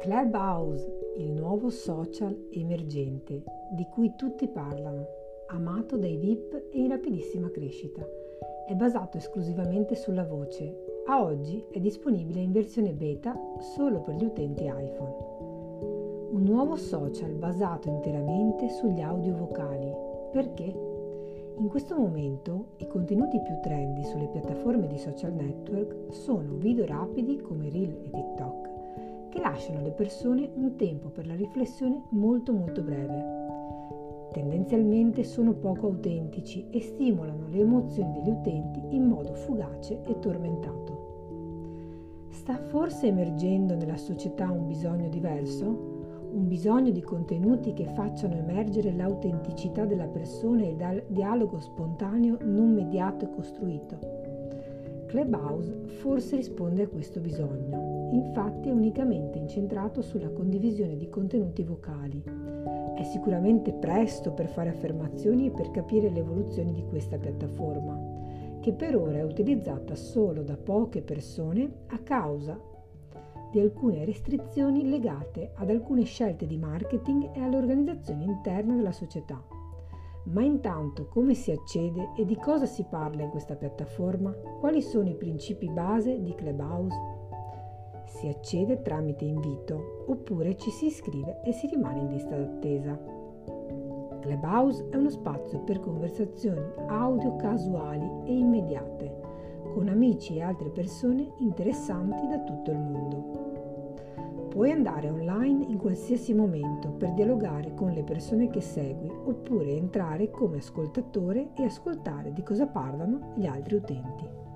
Clubhouse, il nuovo social emergente di cui tutti parlano, amato dai VIP e in rapidissima crescita. È basato esclusivamente sulla voce. A oggi è disponibile in versione beta solo per gli utenti iPhone. Un nuovo social basato interamente sugli audio vocali. Perché? In questo momento i contenuti più trendy sulle piattaforme di social network sono video rapidi come Reel e TikTok lasciano alle persone un tempo per la riflessione molto molto breve. Tendenzialmente sono poco autentici e stimolano le emozioni degli utenti in modo fugace e tormentato. Sta forse emergendo nella società un bisogno diverso? Un bisogno di contenuti che facciano emergere l'autenticità della persona e il dialogo spontaneo non mediato e costruito? Clubhouse forse risponde a questo bisogno, infatti è unicamente incentrato sulla condivisione di contenuti vocali. È sicuramente presto per fare affermazioni e per capire le evoluzioni di questa piattaforma, che per ora è utilizzata solo da poche persone a causa di alcune restrizioni legate ad alcune scelte di marketing e all'organizzazione interna della società. Ma intanto come si accede e di cosa si parla in questa piattaforma? Quali sono i principi base di Clubhouse? Si accede tramite invito oppure ci si iscrive e si rimane in lista d'attesa. Clubhouse è uno spazio per conversazioni audio casuali e immediate con amici e altre persone interessanti da tutto il mondo. Puoi andare online in qualsiasi momento per dialogare con le persone che segui oppure entrare come ascoltatore e ascoltare di cosa parlano gli altri utenti.